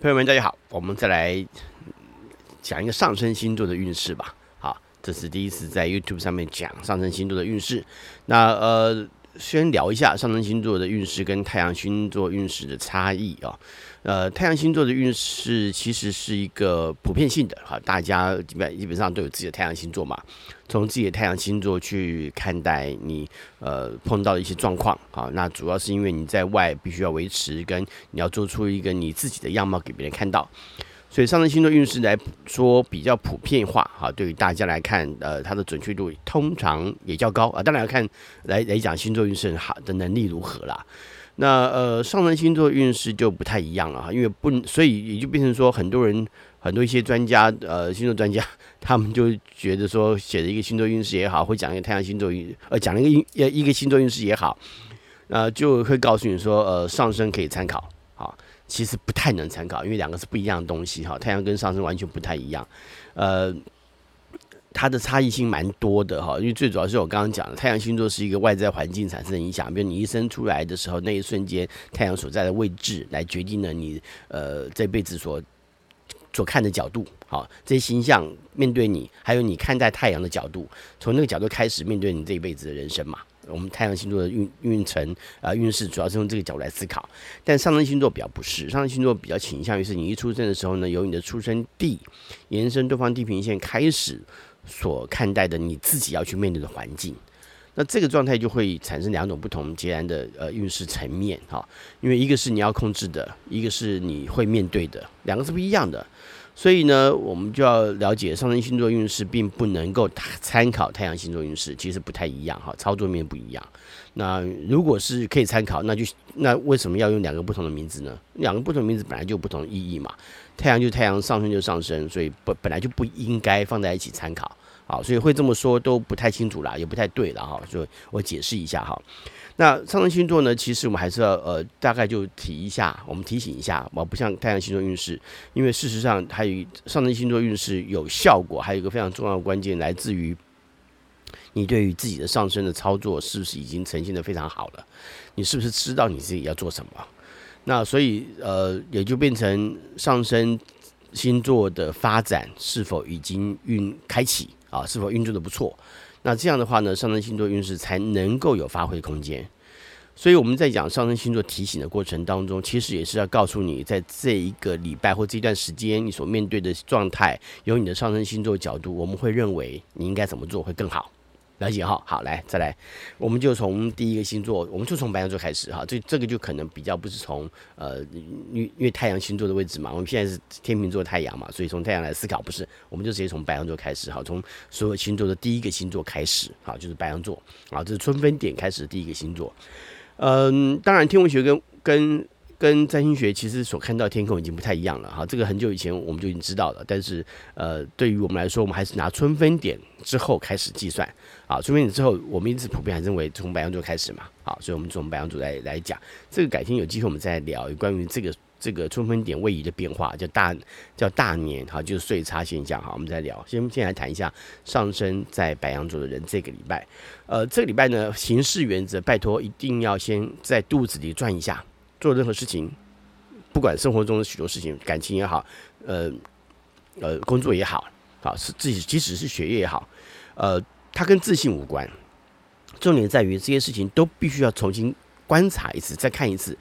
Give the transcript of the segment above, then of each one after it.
朋友们，大家好，我们再来讲一个上升星座的运势吧。好，这是第一次在 YouTube 上面讲上升星座的运势。那呃，先聊一下上升星座的运势跟太阳星座运势的差异啊。呃，太阳星座的运势其实是一个普遍性的哈，大家基本基本上都有自己的太阳星座嘛。从自己的太阳星座去看待你呃碰到的一些状况啊，那主要是因为你在外必须要维持，跟你要做出一个你自己的样貌给别人看到，所以上升星座运势来说比较普遍化哈，对于大家来看，呃，它的准确度通常也较高啊。当然要看来来讲星座运势好的能力如何啦。那呃上升星座运势就不太一样了哈，因为不所以也就变成说很多人。很多一些专家，呃，星座专家，他们就觉得说，写的一个星座运势也好，会讲一个太阳星座运，呃，讲了一个一一个星座运势也好，呃，就会告诉你说，呃，上升可以参考，其实不太能参考，因为两个是不一样的东西，哈，太阳跟上升完全不太一样，呃，它的差异性蛮多的，哈，因为最主要是我刚刚讲的，太阳星座是一个外在环境产生的影响，比如你一生出来的时候，那一瞬间太阳所在的位置，来决定了你，呃，这辈子所。所看的角度，好，这些形象面对你，还有你看待太阳的角度，从那个角度开始面对你这一辈子的人生嘛。我们太阳星座的运运程啊运势，主要是用这个角度来思考。但上升星座比较不是，上升星座比较倾向于是你一出生的时候呢，由你的出生地延伸东方地平线开始所看待的你自己要去面对的环境。那这个状态就会产生两种不同截然的呃运势层面哈，因为一个是你要控制的，一个是你会面对的，两个是不一样的。所以呢，我们就要了解上升星座运势，并不能够参考太阳星座运势，其实不太一样哈，操作面不一样。那如果是可以参考，那就那为什么要用两个不同的名字呢？两个不同名字本来就有不同意义嘛。太阳就太阳，上升就上升，所以本本来就不应该放在一起参考。好，所以会这么说都不太清楚啦，也不太对了哈。所以我解释一下哈。那上升星座呢，其实我们还是要呃大概就提一下，我们提醒一下，我不像太阳星座运势，因为事实上还有上升星座运势有效果，还有一个非常重要的关键来自于你对于自己的上升的操作是不是已经呈现得非常好了，你是不是知道你自己要做什么？那所以呃也就变成上升星座的发展是否已经运开启。啊，是否运作的不错？那这样的话呢，上升星座运势才能够有发挥空间。所以我们在讲上升星座提醒的过程当中，其实也是要告诉你，在这一个礼拜或这段时间，你所面对的状态，由你的上升星座角度，我们会认为你应该怎么做会更好。了解哈，好，来再来，我们就从第一个星座，我们就从白羊座开始哈。这这个就可能比较不是从呃，因因为太阳星座的位置嘛，我们现在是天秤座太阳嘛，所以从太阳来思考不是，我们就直接从白羊座开始哈，从所有星座的第一个星座开始哈，就是白羊座啊，这是春分点开始的第一个星座。嗯，当然天文学跟跟。跟占星学其实所看到天空已经不太一样了哈，这个很久以前我们就已经知道了，但是呃，对于我们来说，我们还是拿春分点之后开始计算啊，春分点之后，我们一直普遍还认为从白羊座开始嘛，好，所以我们从白羊座来来讲，这个改天有机会我们再聊关于这个这个春分点位移的变化，叫大叫大年哈，就是岁差现象哈，我们再聊，先先来谈一下上升在白羊座的人这个礼拜，呃，这个礼拜呢，行事原则，拜托一定要先在肚子里转一下。做任何事情，不管生活中的许多事情，感情也好，呃，呃，工作也好，好是自己，即使是学业也好，呃，它跟自信无关。重点在于这些事情都必须要重新观察一次，再看一次，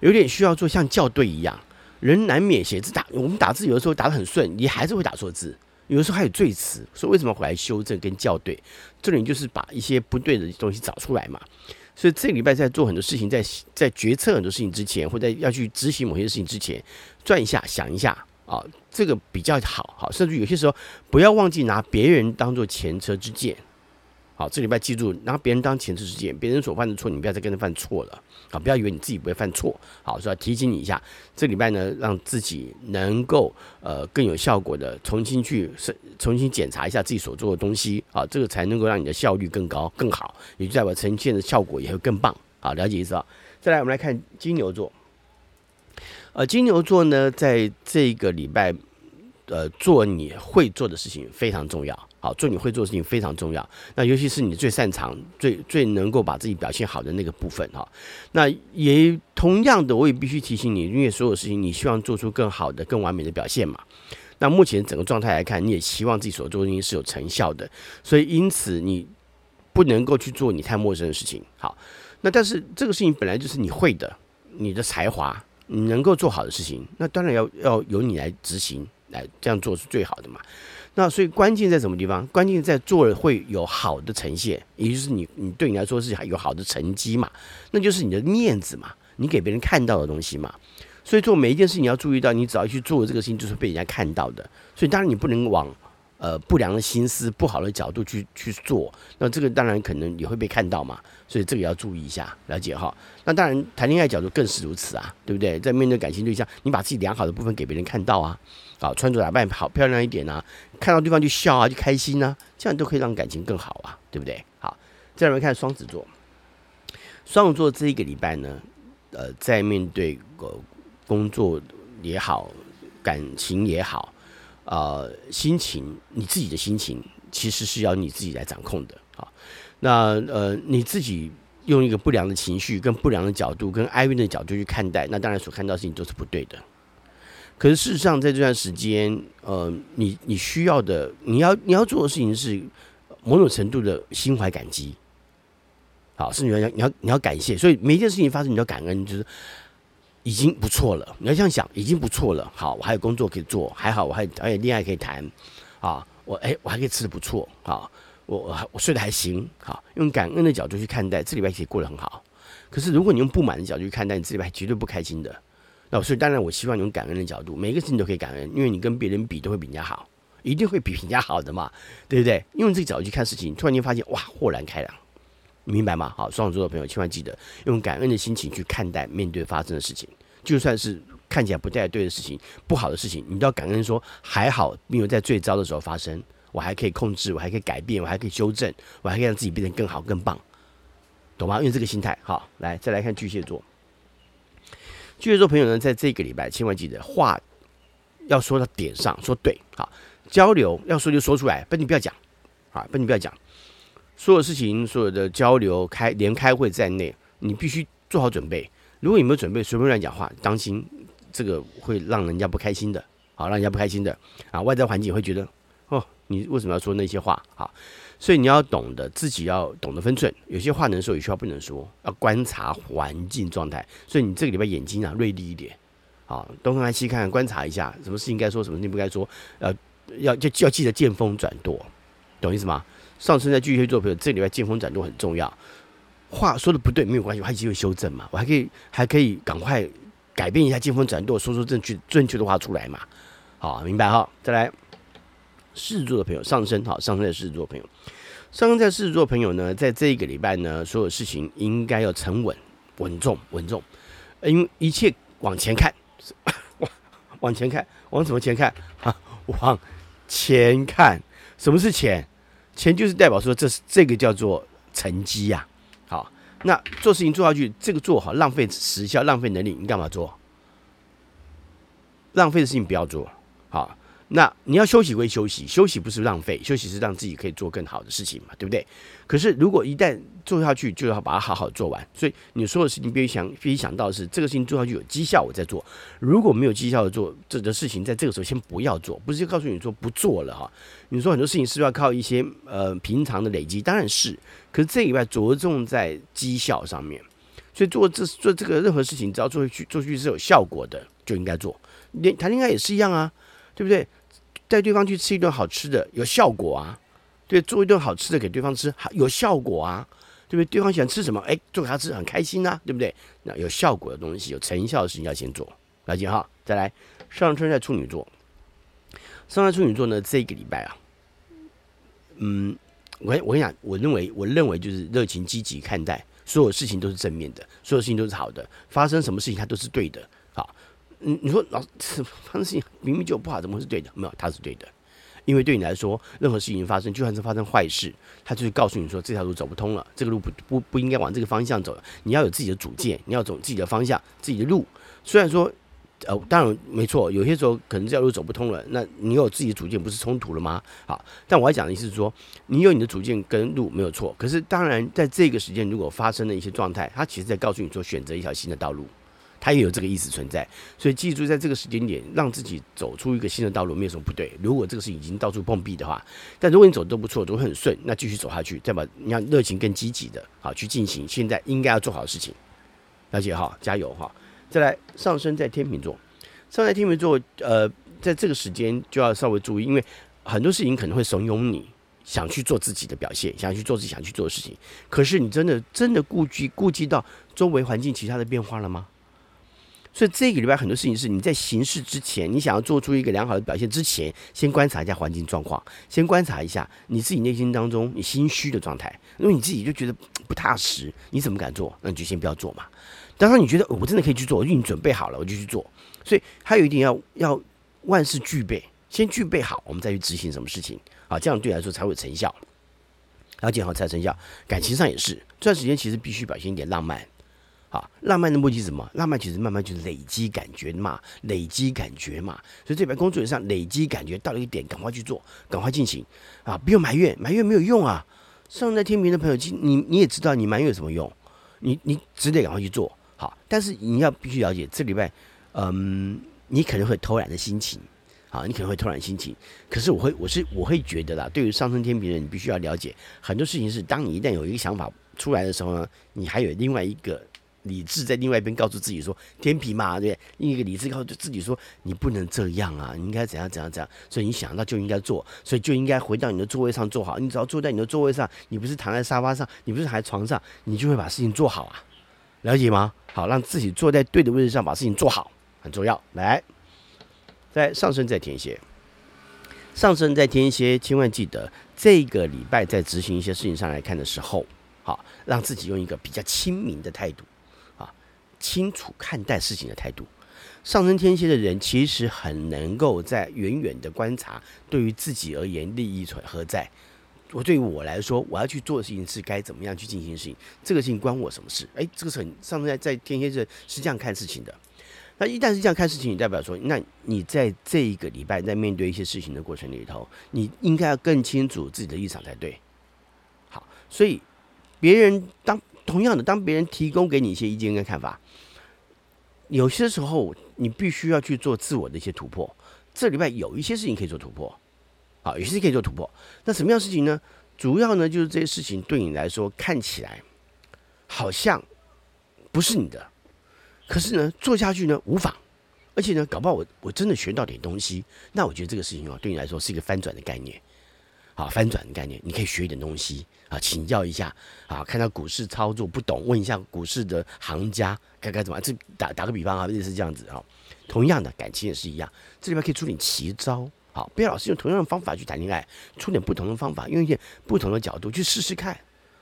有点需要做像校对一样。人难免写字打，我们打字有的时候打得很顺，你还是会打错字，有的时候还有赘词，所以为什么回来修正跟校对？重点就是把一些不对的东西找出来嘛。所以这礼拜在做很多事情，在在决策很多事情之前，或者要去执行某些事情之前，转一下想一下啊，这个比较好，好，甚至有些时候不要忘记拿别人当做前车之鉴。好，这礼拜记住，拿别人当前车之鉴，别人所犯的错，你不要再跟着犯错了。好，不要以为你自己不会犯错。好，所以要提醒你一下，这礼拜呢，让自己能够呃更有效果的重新去重新检查一下自己所做的东西。好，这个才能够让你的效率更高更好，也就代表呈现的效果也会更棒。好，了解意思啊？再来，我们来看金牛座。呃，金牛座呢，在这个礼拜。呃，做你会做的事情非常重要。好，做你会做的事情非常重要。那尤其是你最擅长、最最能够把自己表现好的那个部分哈。那也同样的，我也必须提醒你，因为所有事情你希望做出更好的、更完美的表现嘛。那目前整个状态来看，你也希望自己所做的事情是有成效的，所以因此你不能够去做你太陌生的事情。好，那但是这个事情本来就是你会的，你的才华，你能够做好的事情，那当然要要由你来执行，来这样做是最好的嘛。那所以关键在什么地方？关键在做了会有好的呈现，也就是你你对你来说是有好的成绩嘛，那就是你的面子嘛，你给别人看到的东西嘛。所以做每一件事，你要注意到，你只要去做这个事情，就是被人家看到的。所以当然你不能往呃不良的心思、不好的角度去去做，那这个当然可能也会被看到嘛。所以这个要注意一下，了解哈。那当然谈恋爱角度更是如此啊，对不对？在面对感情对象，你把自己良好的部分给别人看到啊，啊，穿着打扮好漂亮一点啊，看到对方就笑啊，就开心啊，这样都可以让感情更好啊，对不对？好，再来看双子座，双子座这一个礼拜呢，呃，在面对呃。工作也好，感情也好，呃，心情，你自己的心情其实是要你自己来掌控的啊。那呃，你自己用一个不良的情绪、跟不良的角度、跟哀怨的角度去看待，那当然所看到的事情都是不对的。可是事实上，在这段时间，呃，你你需要的，你要你要做的事情是某种程度的心怀感激，好，是你要你要你要感谢。所以每一件事情发生，你要感恩，就是。已经不错了，你要这样想，已经不错了。好，我还有工作可以做，还好，我还还有恋爱可以谈，啊，我哎，我还可以吃的不错，啊，我我我睡得还行，好，用感恩的角度去看待，这礼拜可以过得很好。可是如果你用不满的角度去看待，你这礼拜绝对不开心的。那所以当然，我希望你用感恩的角度，每一个事情都可以感恩，因为你跟别人比都会比人家好，一定会比人家好的嘛，对不对？用这个角度去看事情，突然间发现哇，豁然开朗，明白吗？好，双子座的朋友千万记得用感恩的心情去看待面对发生的事情。就算是看起来不太对的事情、不好的事情，你都要感恩说还好没有在最糟的时候发生，我还可以控制，我还可以改变，我还可以修正，我还可以让自己变得更好、更棒，懂吗？用这个心态，好，来再来看巨蟹座。巨蟹座朋友呢，在这个礼拜千万记得话要说到点上，说对，好，交流要说就说出来，不你不要讲，啊，不你不要讲，所有事情、所有的交流开连开会在内，你必须做好准备。如果你没有准备，随便乱讲话，当心这个会让人家不开心的，好，让人家不开心的啊，外在环境会觉得，哦，你为什么要说那些话？好，所以你要懂得自己要懂得分寸，有些话能说，有些话不能说，要观察环境状态。所以你这个礼拜眼睛啊锐利一点，好，东看西看，观察一下，什么事情该说，什么事情不该说，呃，要就就要记得见风转舵，懂意思吗？上升在巨蟹座朋友，这个礼拜见风转舵很重要。话说的不对没有关系，我还有机会修正嘛，我还可以还可以赶快改变一下，见风转舵，说出正确正确的话出来嘛。好，明白哈。再来，狮子座的朋友上升，好，上升在狮子座朋友，上升在狮子座朋友呢，在这一个礼拜呢，所有事情应该要沉稳、稳重、稳重，因为一切往前看，往 往前看，往什么前看？啊，往前看。什么是钱？钱就是代表说，这是这个叫做成绩呀。好，那做事情做下去，这个做好，浪费时效，浪费能力，你干嘛做？浪费的事情不要做。好，那你要休息归休息，休息不是浪费，休息是让自己可以做更好的事情嘛，对不对？可是如果一旦做下去，就要把它好好做完。所以你所有事情必须想，必须想到的是这个事情做下去有绩效，我再做。如果没有绩效的做，这个事情在这个时候先不要做，不是就告诉你说不做了哈。你说很多事情是不是要靠一些呃平常的累积？当然是。可是这以外着重在绩效上面，所以做这做这个任何事情，只要做下去做下去是有效果的，就应该做。连谈恋爱也是一样啊，对不对？带对方去吃一顿好吃的，有效果啊。对，做一顿好吃的给对方吃，有效果啊，对不对？对方喜欢吃什么，哎，做给他吃很开心呐、啊，对不对？那有效果的东西，有成效的事情要先做，了解哈。再来，上升在处女座，上升处女座呢，这个礼拜啊，嗯，我我跟你讲，我认为我认为就是热情积极看待，所有事情都是正面的，所有事情都是好的，发生什么事情它都是对的。你，你说老是发生事情明明就不好，怎么会是对的？没有，它是对的。因为对你来说，任何事情发生，就算是发生坏事，他就是告诉你说这条路走不通了，这个路不不不应该往这个方向走了。你要有自己的主见，你要走自己的方向，自己的路。虽然说呃，当然没错，有些时候可能这条路走不通了，那你有自己的主见，不是冲突了吗？好，但我要讲的意思是说，你有你的主见跟路没有错，可是当然在这个时间如果发生了一些状态，它其实在告诉你说，选择一条新的道路，他也有这个意思存在。所以记住，在这个时间点，让自己走出一个新的道路，没有什么不对。如果这个事情已经到处碰壁的话，但如果你走的都不错，都很顺，那继续走下去，再把你要热情更积极的，好去进行现在应该要做好的事情。了解哈，加油哈。再来上升在天秤座，上升在天秤座，呃，在这个时间就要稍微注意，因为很多事情可能会怂恿你想去做自己的表现，想去做自己想去做的事情。可是你真的真的顾及顾及到周围环境其他的变化了吗？所以这个礼拜很多事情是你在行事之前，你想要做出一个良好的表现之前，先观察一下环境状况，先观察一下你自己内心当中你心虚的状态。因为你自己就觉得不踏实，你怎么敢做？那你就先不要做嘛。当然，你觉得我真的可以去做，我已经准备好了，我就去做。所以还有一点要要万事俱备，先具备好，我们再去执行什么事情啊？这样对来说才会有成效。了解好才有成效。感情上也是，这段时间其实必须表现一点浪漫。啊，浪漫的目的是什么？浪漫其实慢慢就是累积感觉嘛，累积感觉嘛。所以这边工作上累积感觉到了一点，赶快去做，赶快进行啊！不用埋怨，埋怨没有用啊。上在天秤的朋友，你你也知道，你埋怨有什么用？你你只得赶快去做。好，但是你要必须了解，这礼拜，嗯，你可能会偷懒的心情，好，你可能会偷懒心情。可是我会，我是我会觉得啦，对于上升天秤的人，你必须要了解很多事情是，当你一旦有一个想法出来的时候呢，你还有另外一个理智在另外一边告诉自己说，天秤嘛，对，另一个理智告诉自己说，你不能这样啊，你应该怎样怎样怎样。所以你想到就应该做，所以就应该回到你的座位上坐好。你只要坐在你的座位上，你不是躺在沙发上，你不是躺在床上，你就会把事情做好啊。了解吗？好，让自己坐在对的位置上，把事情做好很重要。来，在上升在天蝎，上升在天蝎，千万记得这个礼拜在执行一些事情上来看的时候，好，让自己用一个比较亲民的态度，清楚看待事情的态度。上升天蝎的人其实很能够在远远的观察，对于自己而言利益存何在。我对于我来说，我要去做的事情是该怎么样去进行事情？这个事情关我什么事？哎，这个是很上升在在天蝎座是这样看事情的。那一旦是这样看事情，你代表说，那你在这一个礼拜在面对一些事情的过程里头，你应该要更清楚自己的立场才对。好，所以别人当同样的，当别人提供给你一些意见跟看法，有些时候你必须要去做自我的一些突破。这礼拜有一些事情可以做突破。好，有些事可以做突破。那什么样的事情呢？主要呢就是这些事情对你来说看起来好像不是你的，可是呢做下去呢无妨，而且呢搞不好我我真的学到点东西。那我觉得这个事情啊对你来说是一个翻转的概念。好，翻转的概念，你可以学一点东西啊，请教一下啊，看到股市操作不懂，问一下股市的行家该该怎么。这打打个比方啊，类似这样子啊。同样的感情也是一样，这里边可以出点奇招。好，不要老是用同样的方法去谈恋爱，出点不同的方法，用一点不同的角度去试试看。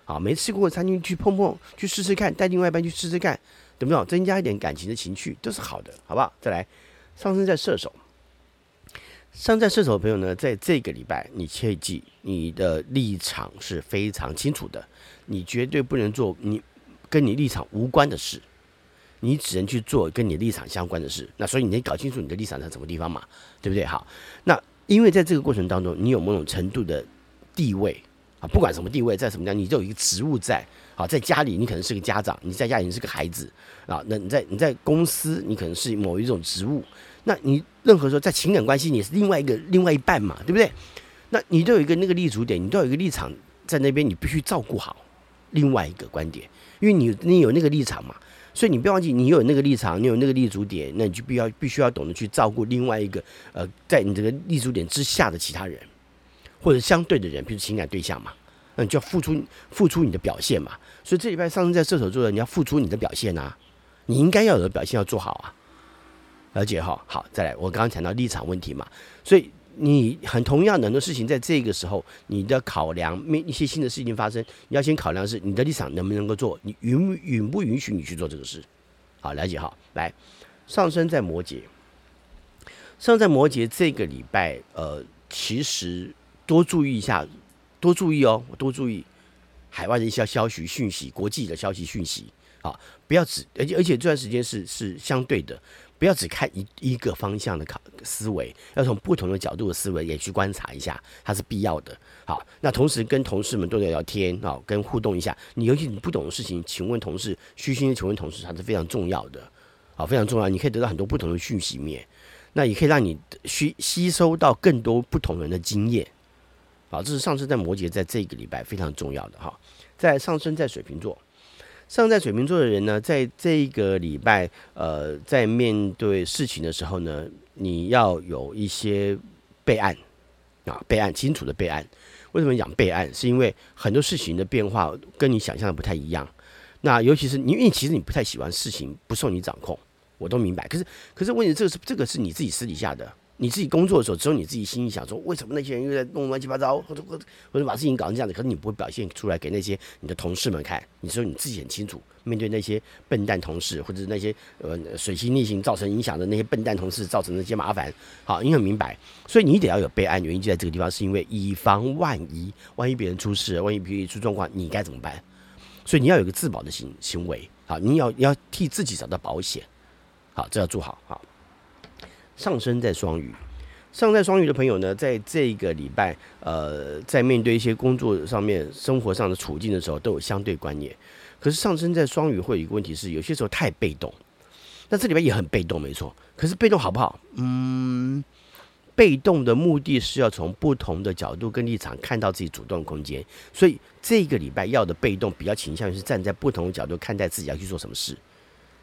好，没吃过的餐厅去碰碰，去试试看，带另外一半去试试看，懂不懂？增加一点感情的情趣都是好的，好不好？再来，上升在射手，上在射手的朋友呢，在这个礼拜，你切记你的立场是非常清楚的，你绝对不能做你跟你立场无关的事。你只能去做跟你立场相关的事，那所以你得搞清楚你的立场在什么地方嘛，对不对？好，那因为在这个过程当中，你有某种程度的地位啊，不管什么地位，在什么样，你都有一个职务在。好，在家里你可能是个家长，你在家里你是个孩子啊，那你在你在公司你可能是某一种职务，那你任何时候在情感关系你是另外一个另外一半嘛，对不对？那你都有一个那个立足点，你都有一个立场在那边，你必须照顾好另外一个观点，因为你你有那个立场嘛。所以你不要忘记，你有那个立场，你有那个立足点，那你就必要必须要懂得去照顾另外一个呃，在你这个立足点之下的其他人，或者相对的人，比如情感对象嘛，那你就要付出付出你的表现嘛。所以这礼拜上升在射手座的，你要付出你的表现啊，你应该要有的表现要做好啊。了解哈，好，再来，我刚刚讲到立场问题嘛，所以。你很同样的很多事情，在这个时候，你的考量，面一些新的事情发生，你要先考量是你的立场能不能够做，你允允不允许你去做这个事。好，了解哈，来，上升在摩羯，上升在摩羯这个礼拜，呃，其实多注意一下，多注意哦，多注意海外的一些消息讯息，国际的消息讯息，啊，不要只，而且而且这段时间是是相对的，不要只看一一个方向的考思维，要从不同的角度的思维也去观察一下，它是必要的。好，那同时跟同事们多聊聊天啊，跟互动一下。你尤其你不懂的事情，请问同事，虚心的请问同事，它是非常重要的，好，非常重要。你可以得到很多不同的讯息面，那也可以让你吸吸收到更多不同人的经验。好，这是上升在摩羯在这个礼拜非常重要的哈。在上升在水瓶座，上在水瓶座的人呢，在这一个礼拜，呃，在面对事情的时候呢，你要有一些备案啊，备案清楚的备案。为什么讲备案？是因为很多事情的变化跟你想象的不太一样。那尤其是你，因为其实你不太喜欢事情不受你掌控，我都明白。可是，可是问题这个是这个是你自己私底下的。你自己工作的时候，只有你自己心里想说，为什么那些人又在弄乱七八糟，或者或者或者把事情搞成这样子？可是你不会表现出来给那些你的同事们看。你说你自己很清楚，面对那些笨蛋同事，或者那些呃水星逆行造成影响的那些笨蛋同事，造成的那些麻烦，好，你很明白。所以你得要有备案，原因就在这个地方，是因为以防万一，万一别人出事，万一别人出状况，你该怎么办？所以你要有个自保的行行为，好，你要要替自己找到保险，好，这要做好，好。上升在双鱼，上在双鱼的朋友呢，在这个礼拜，呃，在面对一些工作上面、生活上的处境的时候，都有相对观念。可是上升在双鱼会有一个问题是，有些时候太被动。那这里边也很被动，没错。可是被动好不好？嗯，被动的目的是要从不同的角度跟立场看到自己主动空间。所以这个礼拜要的被动，比较倾向于是站在不同的角度看待自己要去做什么事。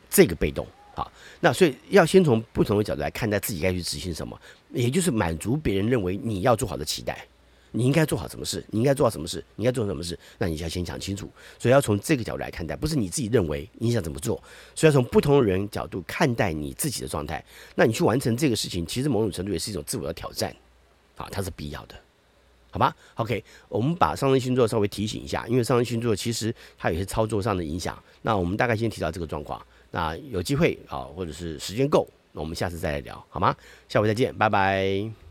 这个被动。好，那所以要先从不同的角度来看待自己该去执行什么，也就是满足别人认为你要做好的期待，你应该做好什么事，你应该做好什么事，你应该做什么事，那你就要先想清楚。所以要从这个角度来看待，不是你自己认为你想怎么做，所以要从不同的人角度看待你自己的状态。那你去完成这个事情，其实某种程度也是一种自我的挑战，啊，它是必要的，好吧？OK，我们把上升星座稍微提醒一下，因为上升星座其实它有些操作上的影响。那我们大概先提到这个状况。那有机会啊，或者是时间够，那我们下次再来聊，好吗？下回再见，拜拜。